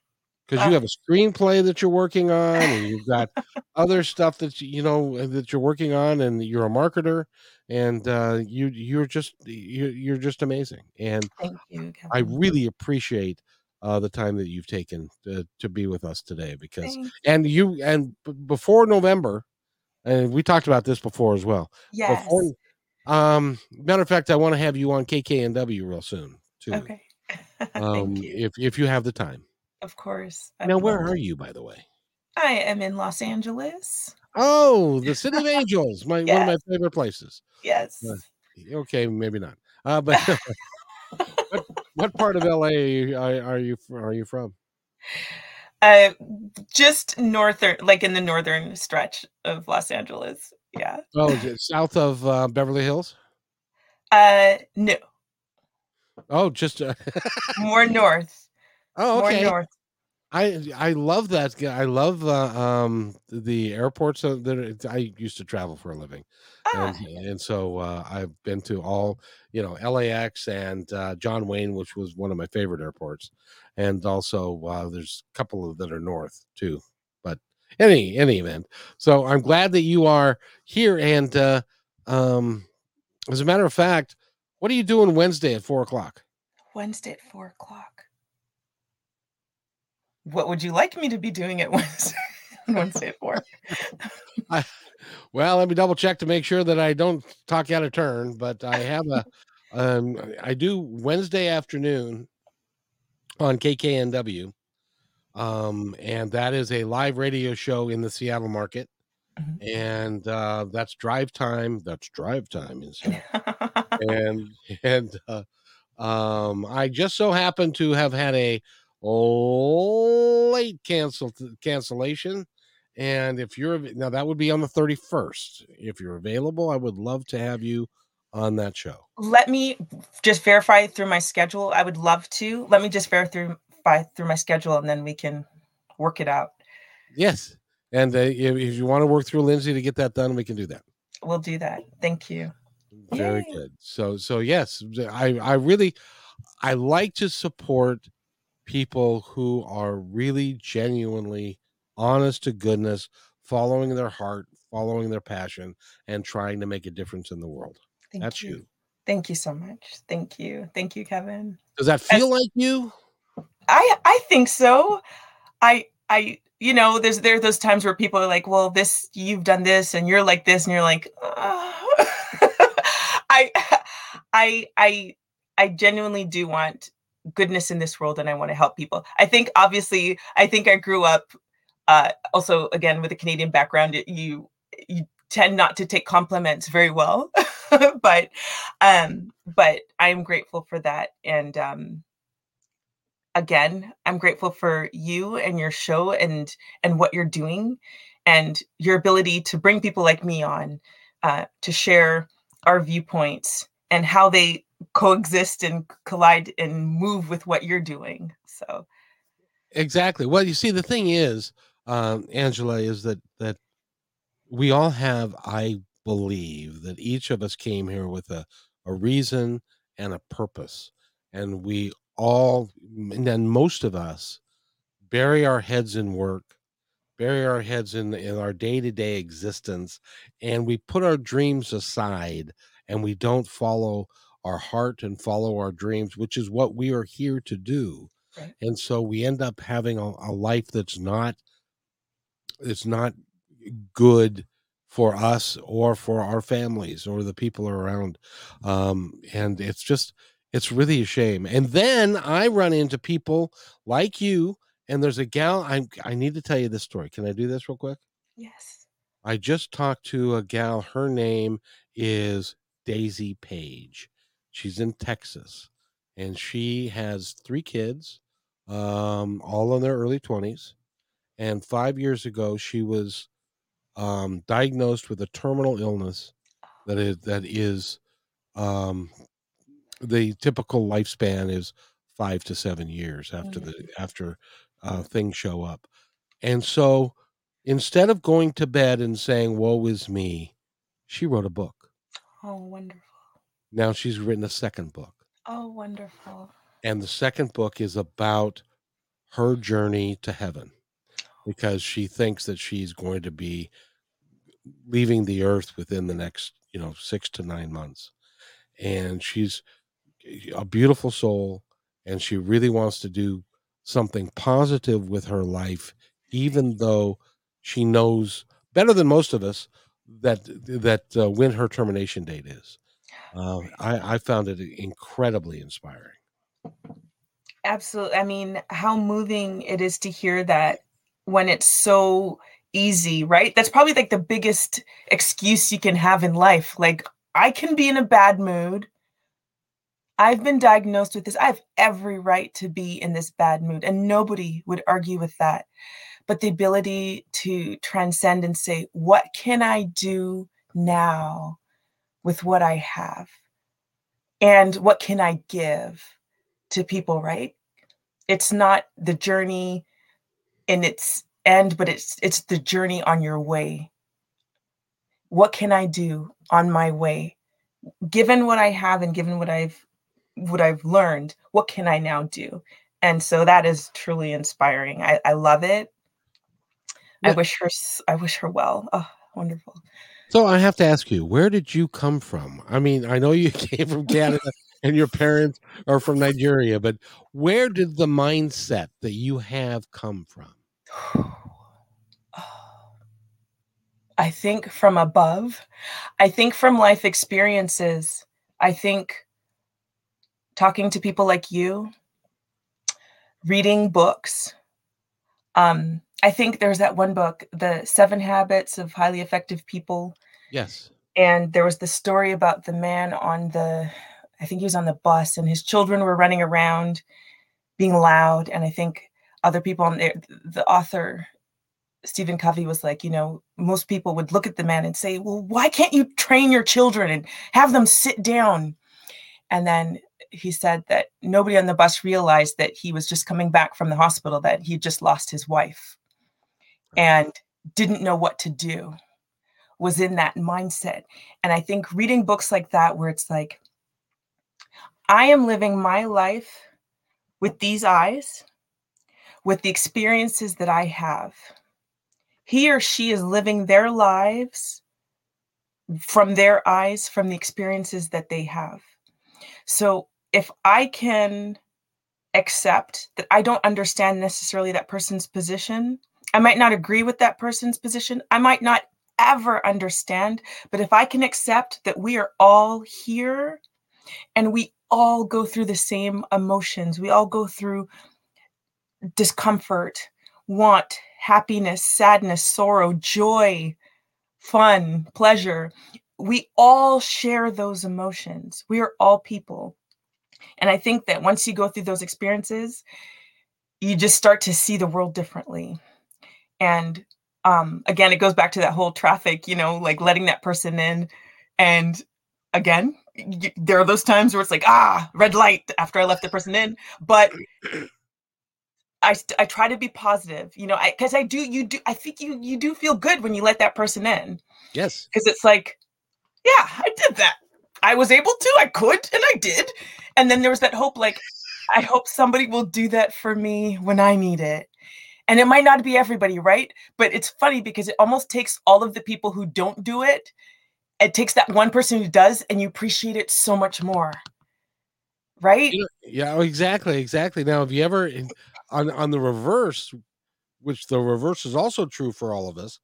Because you have a screenplay that you're working on and you've got other stuff that you know that you're working on and you're a marketer and uh, you you're just you're, you're just amazing and you, i really appreciate uh, the time that you've taken to, to be with us today because Thanks. and you and b- before November, and we talked about this before as well. Yes. Before, um, matter of fact, I want to have you on KKNW real soon too. Okay. um, if if you have the time. Of course. now, where are you, by the way? I am in Los Angeles. Oh, the city of angels, my yes. one of my favorite places. Yes. Uh, okay, maybe not. Uh, but, but what part of LA are you are you are you from? Uh, just northern, like in the northern stretch of Los Angeles. Yeah. Oh, south of uh, Beverly Hills? Uh, no. Oh, just uh... more north. Oh, okay. More north. I I love that. I love uh, um, the airports that I used to travel for a living, ah. and, and so uh, I've been to all you know LAX and uh, John Wayne, which was one of my favorite airports, and also uh, there's a couple of that are north too. But any any event, so I'm glad that you are here. And uh, um, as a matter of fact, what are you doing Wednesday at four o'clock? Wednesday at four o'clock what would you like me to be doing at Wednesday, Wednesday at four? I, well, let me double check to make sure that I don't talk out of turn. But I have a, um, I do Wednesday afternoon on KKNW, um, and that is a live radio show in the Seattle market, mm-hmm. and uh, that's drive time. That's drive time, and and uh, um, I just so happen to have had a late cancel cancellation. And if you're now, that would be on the 31st. If you're available, I would love to have you on that show. Let me just verify through my schedule. I would love to. Let me just verify through my schedule, and then we can work it out. Yes, and uh, if, if, you want to work through Lindsay to get that done, we can do that. We'll do that. Thank you. Very Yay. good. So, so yes, I I really I like to support people who are really genuinely honest to goodness, following their heart, following their passion, and trying to make a difference in the world. Thank That's you. you. Thank you so much. Thank you. Thank you, Kevin. Does that feel like you? I I think so. I I you know, there's there are those times where people are like, well, this you've done this and you're like this, and you're like, uh. I I I I genuinely do want goodness in this world and I want to help people. I think obviously I think I grew up uh, also again with a Canadian background you you tend not to take compliments very well but um but I'm grateful for that and um again I'm grateful for you and your show and and what you're doing and your ability to bring people like me on uh, to share our viewpoints and how they coexist and collide and move with what you're doing. So exactly. Well, you see, the thing is, um, Angela, is that that we all have, I believe, that each of us came here with a a reason and a purpose, and we all, and then most of us, bury our heads in work bury our heads in in our day-to-day existence and we put our dreams aside and we don't follow our heart and follow our dreams, which is what we are here to do. Right. And so we end up having a, a life that's not it's not good for us or for our families or the people around. Um, and it's just it's really a shame. And then I run into people like you, and there's a gal. I I need to tell you this story. Can I do this real quick? Yes. I just talked to a gal. Her name is Daisy Page. She's in Texas, and she has three kids, um, all in their early twenties. And five years ago, she was um, diagnosed with a terminal illness that is that is um, the typical lifespan is five to seven years after the mm. after uh, things show up. And so instead of going to bed and saying, Woe is me, she wrote a book. Oh, wonderful. Now she's written a second book. Oh, wonderful. And the second book is about her journey to heaven because she thinks that she's going to be leaving the earth within the next, you know, six to nine months. And she's a beautiful soul and she really wants to do something positive with her life, even though she knows better than most of us that that uh, when her termination date is. Uh, I, I found it incredibly inspiring. Absolutely. I mean, how moving it is to hear that when it's so easy, right? That's probably like the biggest excuse you can have in life. Like, I can be in a bad mood. I've been diagnosed with this. I have every right to be in this bad mood, and nobody would argue with that. But the ability to transcend and say, what can I do now with what I have? And what can I give to people, right? It's not the journey in its end, but it's it's the journey on your way. What can I do on my way? Given what I have and given what I've what I've learned, what can I now do? And so that is truly inspiring. I, I love it. I wish her I wish her well. Oh, wonderful. So I have to ask you, where did you come from? I mean, I know you came from Canada and your parents are from Nigeria, but where did the mindset that you have come from? I think from above. I think from life experiences. I think talking to people like you, reading books. Um, I think there's that one book, The Seven Habits of Highly Effective People. Yes. And there was the story about the man on the, I think he was on the bus, and his children were running around being loud. And I think other people on there, the author, Stephen Covey, was like, you know, most people would look at the man and say, well, why can't you train your children and have them sit down? And then he said that nobody on the bus realized that he was just coming back from the hospital, that he just lost his wife and didn't know what to do, was in that mindset. And I think reading books like that, where it's like, I am living my life with these eyes, with the experiences that I have. He or she is living their lives from their eyes, from the experiences that they have. So if I can accept that I don't understand necessarily that person's position, I might not agree with that person's position, I might not ever understand, but if I can accept that we are all here and we all go through the same emotions, we all go through discomfort, want, happiness, sadness, sorrow, joy, fun, pleasure. We all share those emotions. We are all people. And I think that once you go through those experiences, you just start to see the world differently. And um, again, it goes back to that whole traffic, you know, like letting that person in. And again, y- there are those times where it's like, ah, red light after I left the person in. But I, I try to be positive, you know, because I, I do, you do, I think you, you do feel good when you let that person in. Yes. Because it's like, yeah, I did that. I was able to, I could, and I did. And then there was that hope like, I hope somebody will do that for me when I need it. And it might not be everybody, right? But it's funny because it almost takes all of the people who don't do it. It takes that one person who does, and you appreciate it so much more. Right? Yeah, oh, exactly. Exactly. Now, have you ever, on, on the reverse, which the reverse is also true for all of us,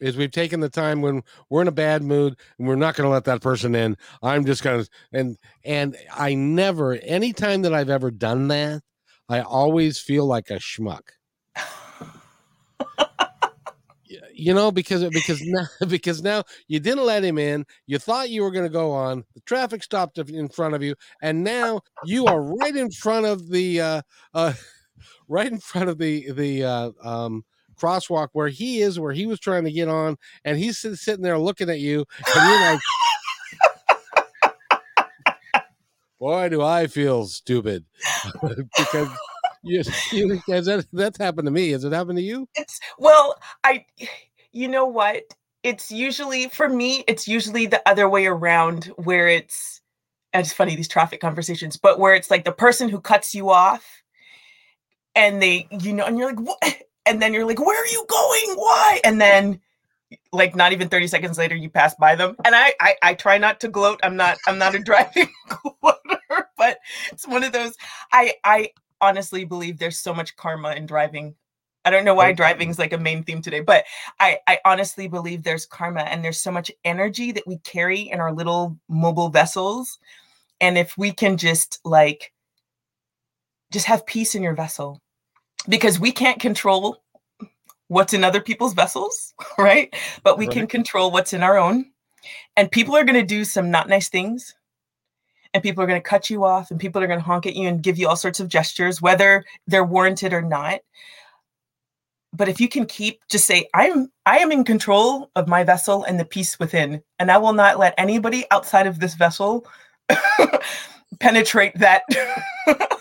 is we've taken the time when we're in a bad mood and we're not going to let that person in. I'm just going to and and I never anytime that I've ever done that, I always feel like a schmuck. You know because because now because now you didn't let him in you thought you were going to go on the traffic stopped in front of you and now you are right in front of the uh uh right in front of the the uh um crosswalk where he is, where he was trying to get on, and he's sitting there looking at you, and you're like, "Boy, do I feel stupid," because you, you, has that that's happened to me. Has it happened to you? It's well, I, you know what? It's usually for me. It's usually the other way around, where it's. It's funny these traffic conversations, but where it's like the person who cuts you off and they you know and you're like what and then you're like, where are you going? Why? And then like not even 30 seconds later you pass by them and I, I i try not to gloat i'm not i'm not a driving gloater but it's one of those i i honestly believe there's so much karma in driving i don't know why driving is like a main theme today but i i honestly believe there's karma and there's so much energy that we carry in our little mobile vessels and if we can just like just have peace in your vessel because we can't control what's in other people's vessels, right? But we right. can control what's in our own. And people are going to do some not nice things. And people are going to cut you off and people are going to honk at you and give you all sorts of gestures whether they're warranted or not. But if you can keep just say i'm i am in control of my vessel and the peace within and i will not let anybody outside of this vessel penetrate that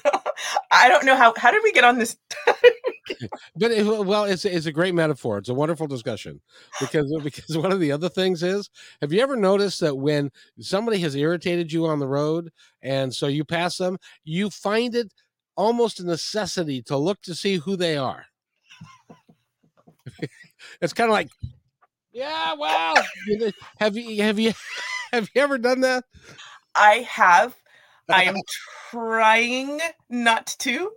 i don't know how how did we get on this but it, well it's it's a great metaphor. It's a wonderful discussion because because one of the other things is have you ever noticed that when somebody has irritated you on the road and so you pass them you find it almost a necessity to look to see who they are? It's kind of like yeah well have you have you have you ever done that? I have i am trying not to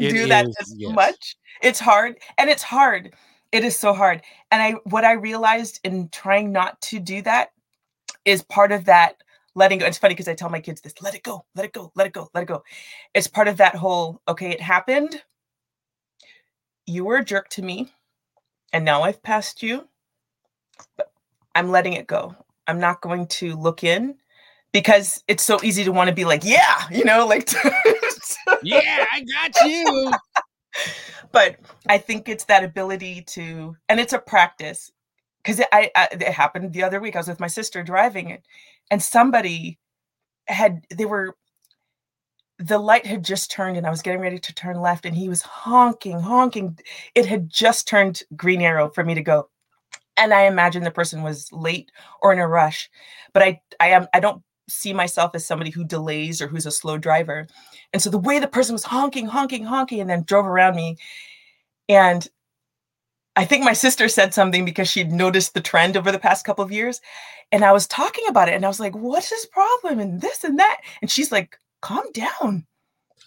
it do that as yes. much. It's hard. And it's hard. It is so hard. And I what I realized in trying not to do that is part of that letting go. It's funny because I tell my kids this, let it go, let it go, let it go, let it go. It's part of that whole, okay, it happened. You were a jerk to me, and now I've passed you. But I'm letting it go. I'm not going to look in because it's so easy to want to be like, yeah, you know, like yeah, I got you. but I think it's that ability to, and it's a practice because it, I, I, it happened the other week. I was with my sister driving it, and somebody had they were the light had just turned and I was getting ready to turn left and he was honking, honking. It had just turned green arrow for me to go. And I imagine the person was late or in a rush. But I I am I don't see myself as somebody who delays or who's a slow driver. And so the way the person was honking, honking, honking, and then drove around me. And I think my sister said something because she'd noticed the trend over the past couple of years. And I was talking about it and I was like, what's his problem? And this and that. And she's like, calm down.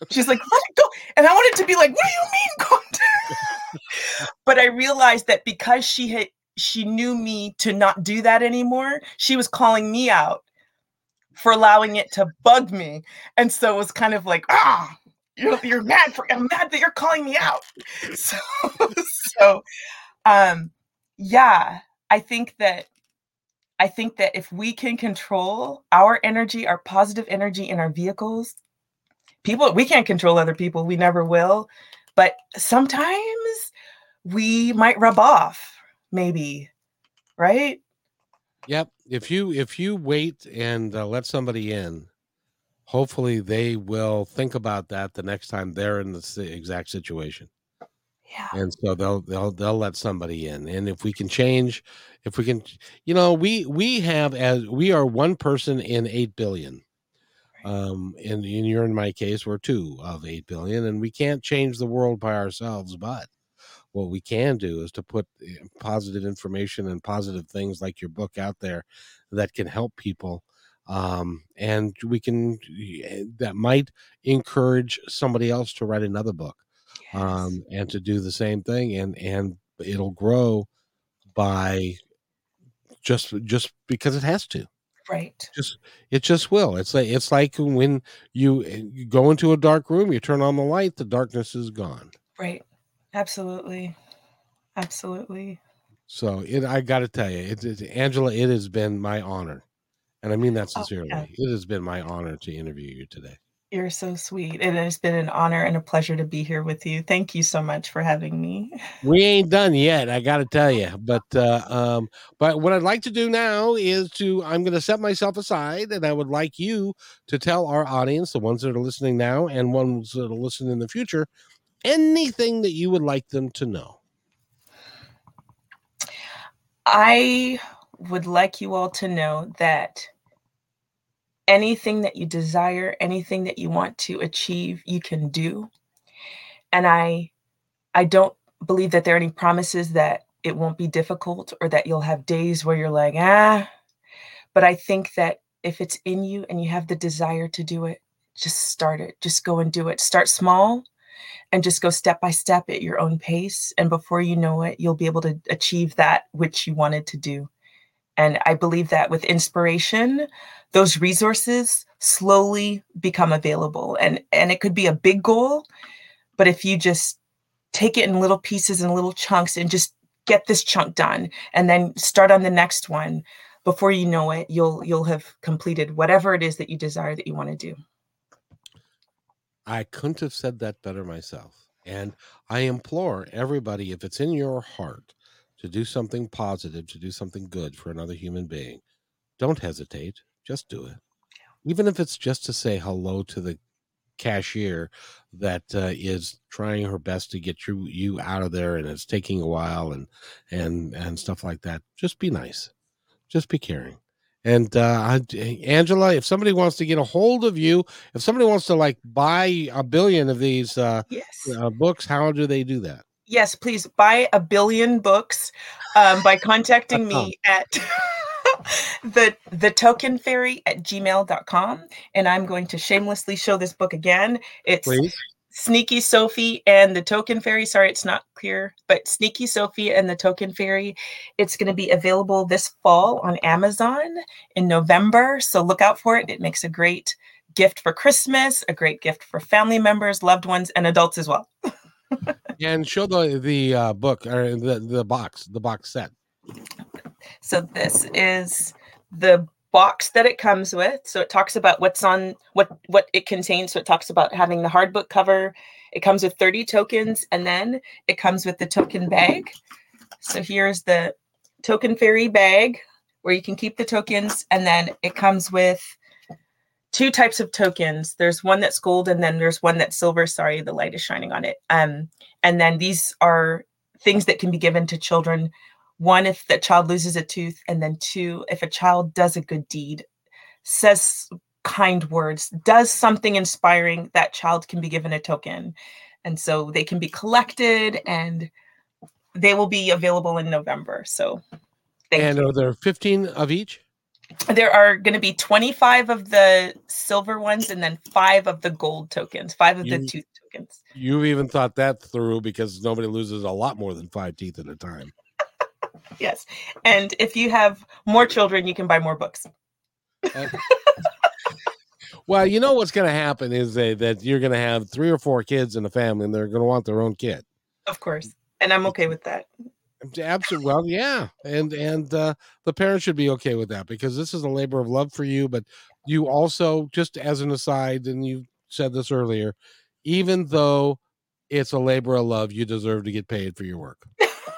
She's like, let it go. And I wanted to be like, what do you mean calm down? but I realized that because she had she knew me to not do that anymore, she was calling me out for allowing it to bug me. And so it was kind of like, ah, you're, you're mad for I'm mad that you're calling me out. So so um yeah, I think that I think that if we can control our energy, our positive energy in our vehicles, people we can't control other people, we never will, but sometimes we might rub off maybe, right? Yep. If you if you wait and uh, let somebody in, hopefully they will think about that the next time they're in the exact situation. Yeah. And so they'll they'll they'll let somebody in. And if we can change, if we can, you know, we we have as we are one person in eight billion. Um, and, and you're in my case, we're two of eight billion, and we can't change the world by ourselves, but what we can do is to put eh, positive information and positive things like your book out there that can help people um, and we can eh, that might encourage somebody else to write another book yes. um, and to do the same thing and and it'll grow by just just because it has to. Right. Just it just will. It's like it's like when you, eh, you go into a dark room you turn on the light the darkness is gone. Right Absolutely. Absolutely. So it, I got to tell you, it, it, Angela, it has been my honor, and I mean that oh, sincerely. yeah. It has been my honor to interview you today. You're so sweet. It has been an honor and a pleasure to be here with you. Thank you so much for having me. We ain't done yet, I got to tell you. But uh, um, but what I'd like to do now is to I'm going to set myself aside, and I would like you to tell our audience, the ones that are listening now and ones that are listening in the future, anything that you would like them to know? I would like you all to know that anything that you desire, anything that you want to achieve, you can do. And I I don't believe that there are any promises that it won't be difficult or that you'll have days where you're like, ah, but I think that if it's in you and you have the desire to do it, just start it. Just go and do it. Start small and just go step by step at your own pace. And before you know it, you'll be able to achieve that which you wanted to do. And I believe that with inspiration, those resources slowly become available. And, and it could be a big goal, but if you just take it in little pieces and little chunks and just get this chunk done and then start on the next one, before you know it, you'll you'll have completed whatever it is that you desire that you want to do. I couldn't have said that better myself. And I implore everybody, if it's in your heart to do something positive, to do something good for another human being, don't hesitate. Just do it. Even if it's just to say hello to the cashier that uh, is trying her best to get you you out of there and it's taking a while and and and stuff like that just be nice just be caring and uh, Angela, if somebody wants to get a hold of you, if somebody wants to like buy a billion of these uh, yes. uh, books, how do they do that? Yes, please buy a billion books um, by contacting me at the the token fairy at gmail.com. And I'm going to shamelessly show this book again. It's please. Sneaky Sophie and the Token Fairy. Sorry, it's not clear, but Sneaky Sophie and the Token Fairy. It's going to be available this fall on Amazon in November. So look out for it. It makes a great gift for Christmas, a great gift for family members, loved ones, and adults as well. and show the the uh, book or the the box, the box set. So this is the box that it comes with. So it talks about what's on what what it contains. So it talks about having the hard book cover. It comes with 30 tokens and then it comes with the token bag. So here's the token fairy bag where you can keep the tokens and then it comes with two types of tokens. There's one that's gold and then there's one that's silver. Sorry, the light is shining on it. Um and then these are things that can be given to children one if the child loses a tooth and then two if a child does a good deed says kind words does something inspiring that child can be given a token. And so they can be collected and they will be available in november. So and you. are there 15 of each? There are going to be 25 of the silver ones and then five of the gold tokens five of you, the tooth tokens. you've even thought that through because nobody loses a lot more than five teeth at a time yes. And if you have more children, you can buy more books. well, you know what's going to happen is they, that you're going to have three or four kids in the family, and they're going to want their own kid. Of course, and I'm okay with that. Absolutely. Well, yeah, and and uh, the parents should be okay with that because this is a labor of love for you. But you also, just as an aside, and you said this earlier, even though it's a labor of love, you deserve to get paid for your work.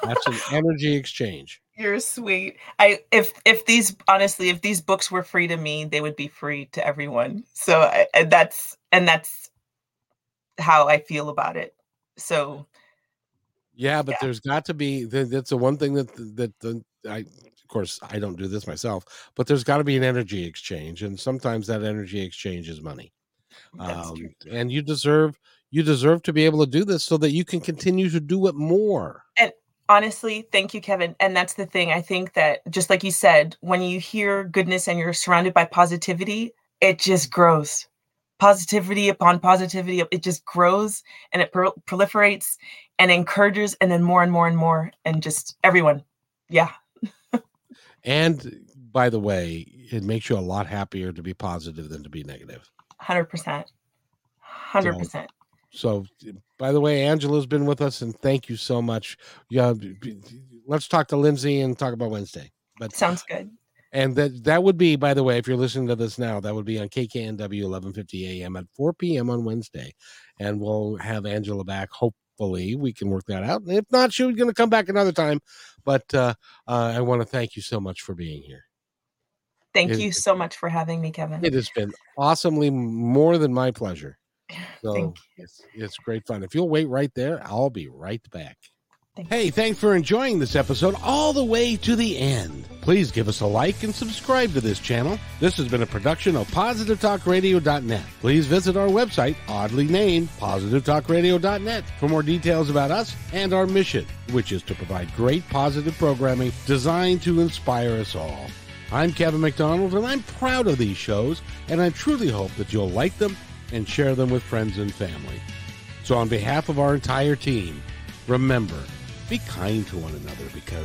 That's an energy exchange. You're sweet. I if if these honestly, if these books were free to me, they would be free to everyone. So I, and that's and that's how I feel about it. So yeah, but yeah. there's got to be that's the one thing that that the I of course I don't do this myself, but there's got to be an energy exchange, and sometimes that energy exchange is money. Um, and you deserve you deserve to be able to do this so that you can continue to do it more. And honestly, thank you, Kevin. And that's the thing. I think that just like you said, when you hear goodness and you're surrounded by positivity, it just grows. Positivity upon positivity, it just grows and it pro- proliferates and encourages, and then more and more and more, and just everyone. Yeah. and by the way, it makes you a lot happier to be positive than to be negative. 100%. 100%. So, so, by the way, Angela's been with us, and thank you so much. Yeah, let's talk to Lindsay and talk about Wednesday. But sounds good. And that that would be, by the way, if you're listening to this now, that would be on KKNW 11:50 a.m. at 4 p.m. on Wednesday, and we'll have Angela back. Hopefully, we can work that out. And if not, she's going to come back another time. But uh, uh, I want to thank you so much for being here. Thank it, you so much for having me, Kevin. It has been awesomely more than my pleasure. So it's, it's great fun. If you'll wait right there, I'll be right back. Thank hey, thanks for enjoying this episode all the way to the end. Please give us a like and subscribe to this channel. This has been a production of PositiveTalkRadio.net. Please visit our website, oddly named PositiveTalkRadio.net, for more details about us and our mission, which is to provide great positive programming designed to inspire us all. I'm Kevin McDonald, and I'm proud of these shows, and I truly hope that you'll like them and share them with friends and family. So, on behalf of our entire team, remember be kind to one another because